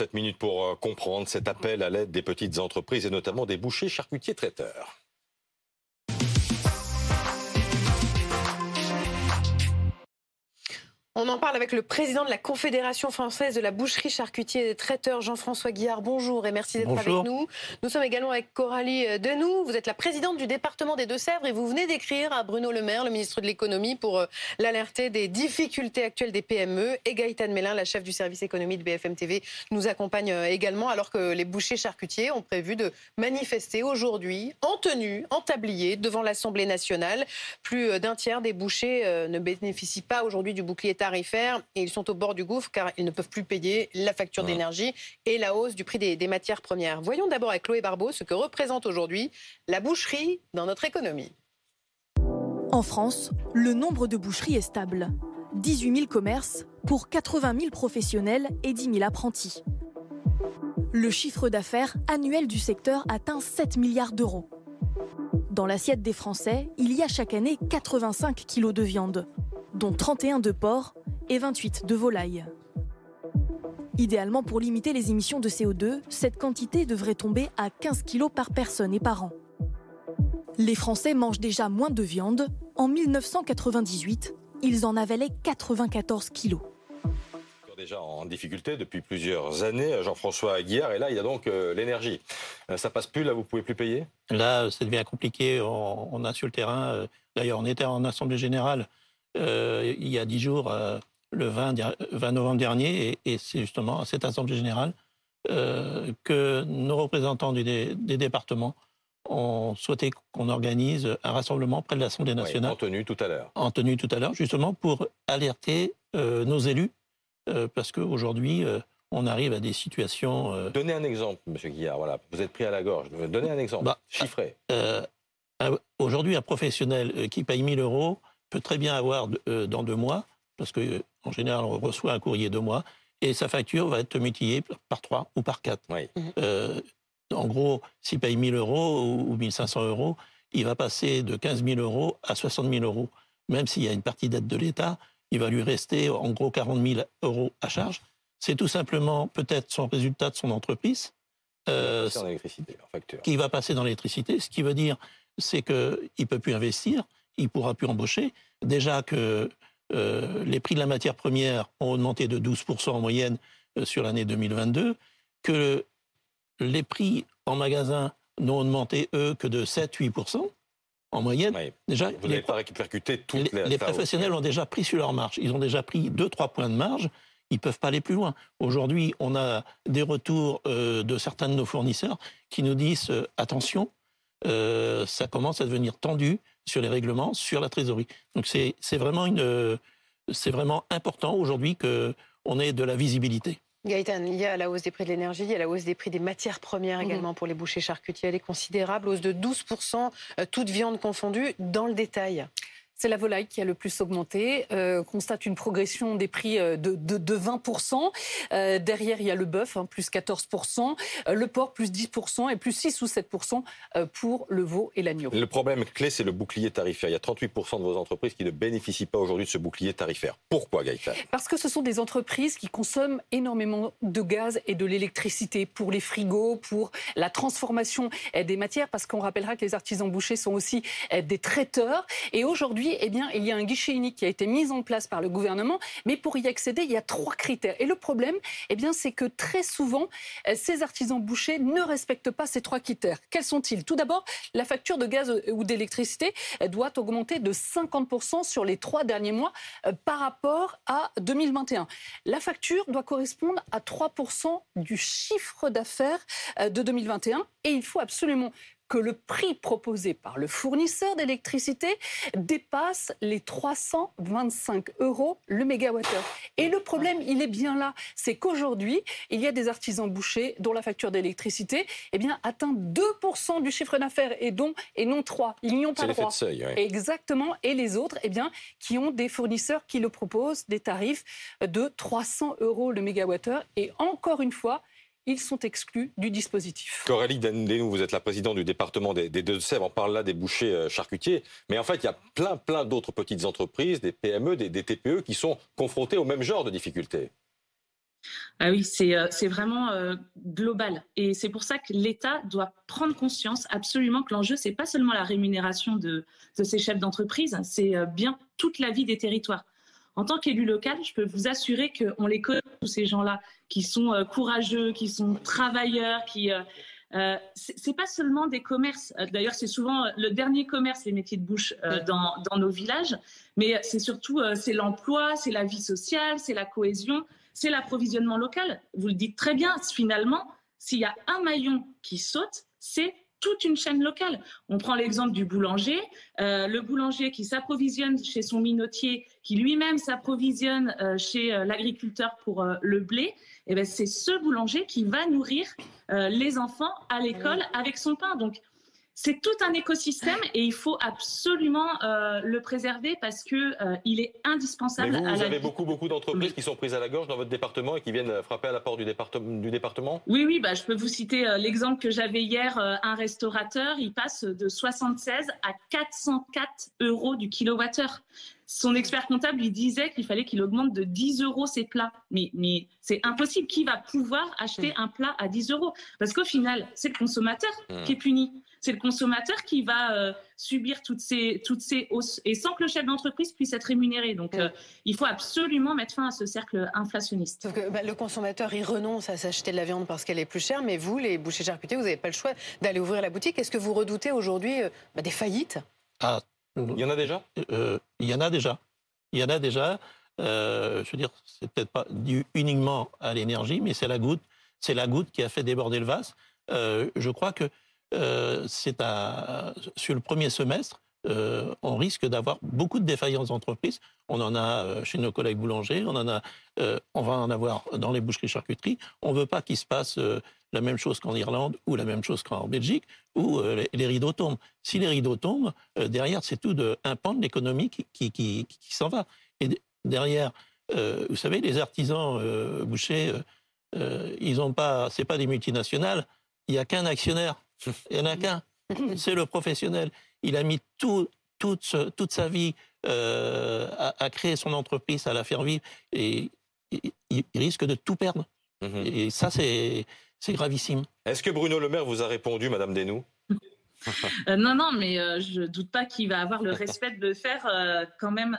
7 minutes pour euh, comprendre cet appel à l'aide des petites entreprises et notamment des bouchers, charcutiers, traiteurs. On en parle avec le président de la Confédération française de la boucherie, charcutier et traiteur, Jean-François Guillard. Bonjour et merci d'être avec nous. Nous sommes également avec Coralie euh, Denou. Vous êtes la présidente du département des Deux-Sèvres et vous venez d'écrire à Bruno Le Maire, le ministre de l'économie, pour euh, l'alerter des difficultés actuelles des PME. Et Gaëtan Mélin, la chef du service économie de BFM TV, nous accompagne euh, également alors que les bouchers charcutiers ont prévu de manifester aujourd'hui en tenue, en tablier, devant l'Assemblée nationale. Plus d'un tiers des bouchers ne bénéficient pas aujourd'hui du bouclier tarifaires et ils sont au bord du gouffre car ils ne peuvent plus payer la facture d'énergie et la hausse du prix des, des matières premières. Voyons d'abord avec Chloé Barbeau ce que représente aujourd'hui la boucherie dans notre économie. En France, le nombre de boucheries est stable. 18 000 commerces pour 80 000 professionnels et 10 000 apprentis. Le chiffre d'affaires annuel du secteur atteint 7 milliards d'euros. Dans l'assiette des Français, il y a chaque année 85 kilos de viande, dont 31 de porc et 28 de volaille. Idéalement, pour limiter les émissions de CO2, cette quantité devrait tomber à 15 kg par personne et par an. Les Français mangent déjà moins de viande. En 1998, ils en avalaient 94 kg déjà en difficulté depuis plusieurs années, Jean-François Aguillard, et là, il y a donc euh, l'énergie. Euh, ça passe plus, là, vous pouvez plus payer? Là, ça devient compliqué. On, a sur le terrain, euh, d'ailleurs, on était en Assemblée Générale euh, il y a dix jours, euh, le 20, 20, novembre dernier, et, c'est justement à cette Assemblée générale euh, que nos représentants des départements ont souhaité qu'on organise un rassemblement près de l'Assemblée nationale. en tenue tout à l'heure. En tenue tout à l'heure, justement pour alerter nos élus, parce qu'aujourd'hui, on arrive à des situations. Donnez un exemple, M. Guillard. Voilà, vous êtes pris à la gorge. Donnez un exemple bah, chiffré. Aujourd'hui, un professionnel qui paye 1000 euros peut très bien avoir euh, dans deux mois, parce que euh, en général, on reçoit un courrier deux mois, et sa facture va être multipliée par trois ou par quatre. Euh, en gros, s'il paye 1000 euros ou 1500 euros, il va passer de 15 000 euros à 60 000 euros. Même s'il y a une partie d'aide de l'État, il va lui rester en gros 40 000 euros à charge. C'est tout simplement peut-être son résultat de son entreprise. Euh, qui va passer dans l'électricité, ce qui veut dire c'est qu'il ne peut plus investir, il ne pourra plus embaucher. Déjà que euh, les prix de la matière première ont augmenté de 12% en moyenne euh, sur l'année 2022, que les prix en magasin n'ont augmenté, eux, que de 7-8% en moyenne. Déjà, Vous n'avez pas répercuté toutes les, les professionnels ont déjà pris sur leur marge. Ils ont déjà pris 2-3 points de marge. Ils ne peuvent pas aller plus loin. Aujourd'hui, on a des retours euh, de certains de nos fournisseurs qui nous disent attention, ça commence à devenir tendu sur les règlements, sur la trésorerie. Donc c'est vraiment, une, vraiment important aujourd'hui qu'on ait de la visibilité. Gaëtan, il y a la hausse des prix de l'énergie, il y a la hausse des prix des matières premières également pour les bouchers charcutiers. Elle est considérable, hausse de 12%, euh, toute viande confondue, dans le détail. C'est la volaille qui a le plus augmenté. Euh, constate une progression des prix euh, de, de, 20%. Euh, derrière, il y a le bœuf, hein, plus 14%. Euh, le porc, plus 10%. Et plus 6 ou 7% pour le veau et l'agneau. Le problème clé, c'est le bouclier tarifaire. Il y a 38% de vos entreprises qui ne bénéficient pas aujourd'hui de ce bouclier tarifaire. Pourquoi, Gaïta Parce que ce sont des entreprises qui consomment énormément de gaz et de l'électricité pour les frigos, pour la transformation des matières. Parce qu'on rappellera que les artisans bouchers sont aussi des traiteurs. Et aujourd'hui, eh bien, il y a un guichet unique qui a été mis en place par le gouvernement, mais pour y accéder, il y a trois critères. Et le problème, eh bien, c'est que très souvent, euh, ces artisans bouchers ne respectent pas ces trois critères. Quels sont-ils? Tout d'abord, la facture de gaz ou d'électricité doit augmenter de 50% sur les trois derniers mois euh, par rapport à 2021. La facture doit correspondre à 3% du chiffre d'affaires euh, de 2021 et il faut absolument que le prix proposé par le fournisseur d'électricité dépasse les 325 euros le mégawattheure. Et le problème, il est bien là, c'est qu'aujourd'hui, il y a des artisans bouchers dont la facture d'électricité eh bien, atteint 2% du chiffre d'affaires et, dont, et non 3. Ils n'y ont pas droit. Seuil, Exactement. Et les autres, eh bien, qui ont des fournisseurs qui le proposent des tarifs de 300 euros le mégawattheure. Et encore une fois, ils sont exclus du dispositif. Coralie Denou, vous êtes la présidente du département des, Deux-Sèvres. On parle là des bouchers euh, charcutiers. Mais en fait, il y a plein, plein d'autres petites entreprises, des PME, des, TPE qui sont confrontées au même genre de difficultés. Ah oui, c'est euh, vraiment euh, global. Et c'est pour ça que l'État doit prendre conscience absolument que l'enjeu, c'est pas seulement la rémunération de, de ces chefs d'entreprise, c'est euh, bien toute la vie des territoires. En tant qu'élu local, je peux vous assurer qu'on les connaît, tous ces gens-là, qui sont courageux, qui sont travailleurs, qui... Euh, c'est pas seulement des commerces. D'ailleurs, c'est souvent le dernier commerce, les métiers de bouche dans, dans, nos villages. Mais c'est surtout c'est l'emploi, c'est la vie sociale, c'est la cohésion c'est l'approvisionnement local. Vous le dites très bien, finalement, s'il y a un maillon qui saute, c'est toute une chaîne locale. On prend l'exemple du boulanger, euh, le boulanger qui s'approvisionne chez son minotier, qui lui-même s'approvisionne euh, chez euh, l'agriculteur pour le blé. Et eh ben c'est ce boulanger qui va nourrir les enfants à l'école avec son pain. Donc c'est tout un écosystème et il faut absolument euh, le préserver parce que euh, il est indispensable. vous, vous avez beaucoup beaucoup d'entreprises qui sont prises à la gorge dans votre département et qui viennent frapper à la porte du, département? Oui, oui, bah, je peux vous citer euh, l'exemple que j'avais hier. un restaurateur, il passe de 76 à 404 euros du kilowattheure. Son expert comptable lui disait qu'il fallait qu'il augmente de 10 euros ses plats. Mais, mais c'est impossible. Qui va pouvoir acheter un plat à 10 euros? Parce qu'au final, c'est le consommateur mmh. qui est puni c'est le consommateur qui va euh, subir toutes ces, toutes ces hausses et sans que le chef d'entreprise puisse être rémunéré. Donc, euh, il faut absolument mettre fin à ce cercle inflationniste. Bah, le consommateur, il renonce à s'acheter de la viande parce qu'elle est plus chère, mais vous, les bouchers charcutiers, vous n'avez pas le choix d'aller ouvrir la boutique. Est-ce que vous redoutez aujourd'hui euh, bah, des faillites? Ah, Il y en a déjà? Il y en a déjà. Il y en a déjà. je veux dire, c'est peut-être pas dû uniquement à l'énergie, mais c'est la goutte. C'est la goutte qui a fait déborder le vase. je crois que euh, c'est sur le premier semestre, euh, on risque d'avoir beaucoup de défaillances d'entreprises. On en a euh, chez nos collègues boulangers, on en a, on va en avoir dans les boucheries charcuteries. On veut pas qu'il se passe la même chose qu'en Irlande ou la même chose qu'en Belgique où les, rideaux tombent. Si les rideaux tombent, derrière c'est tout de, un pan de l'économie qui, qui, s'en va. Et derrière, vous savez, les artisans bouchers, ils ont pas, pas des multinationales. Il y a qu'un actionnaire. Il n'y en a qu'un. C'est le professionnel. Il a mis tout, toute, toute sa vie euh, à, créer son entreprise, à la faire vivre, et il, risque de tout perdre. Mhm. Et ça, c'est gravissime. Est-ce que Bruno Le Maire vous a répondu, Madame Desnoux euh, non, non, mais je euh, je doute pas qu'il va avoir le respect de le faire quand même,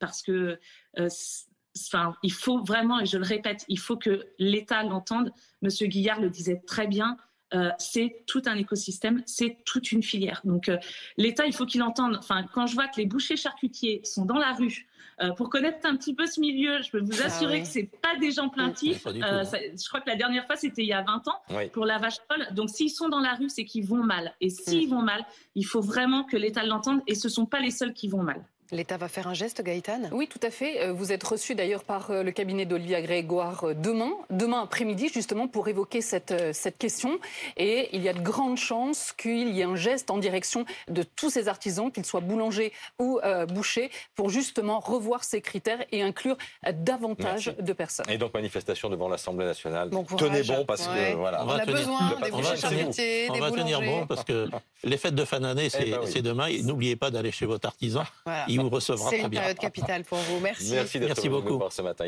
parce que, enfin, il faut vraiment, et je le répète, il faut que l'État l'entende. Monsieur Guillard le disait très bien. Euh, c'est tout un écosystème, c'est toute une filière. Donc euh, l'État, il faut qu'il entende. Enfin, quand je vois que les bouchers charcutiers sont dans la rue, euh, pour connaître un petit peu ce milieu, je peux vous ah assurer que c'est pas des gens plaintifs. je crois que la dernière fois, c'était il y a 20 ans pour la vache folle. Donc, s'ils sont dans la rue, c'est qu'ils vont mal. Et s'ils mm. vont mal, il faut vraiment que l'État l'entende. Et ce sont pas les seuls qui vont mal. L'État va faire un geste, Gaëtan? Oui, tout à fait. Euh, vous êtes reçu d'ailleurs par euh, le cabinet d'Olivier Grégoire euh, demain, demain après-midi, justement pour évoquer cette, cette question. Et il y a de grandes chances qu'il y ait un geste en direction de tous ces artisans, qu'ils soient boulangers ou bouchers, pour justement revoir ces critères et inclure davantage de personnes. Et donc manifestation devant l'Assemblée nationale. Tenez bon parce que voilà. On, a besoin des bouchers charcutiers, On va tenir bon parce que les fêtes de fin d'année, c'est eh ben demain. N'oubliez pas d'aller chez votre artisan. Il vous recevra C'est une période capitale pour vous. Merci. Merci d'être venu beaucoup. voir ce matin.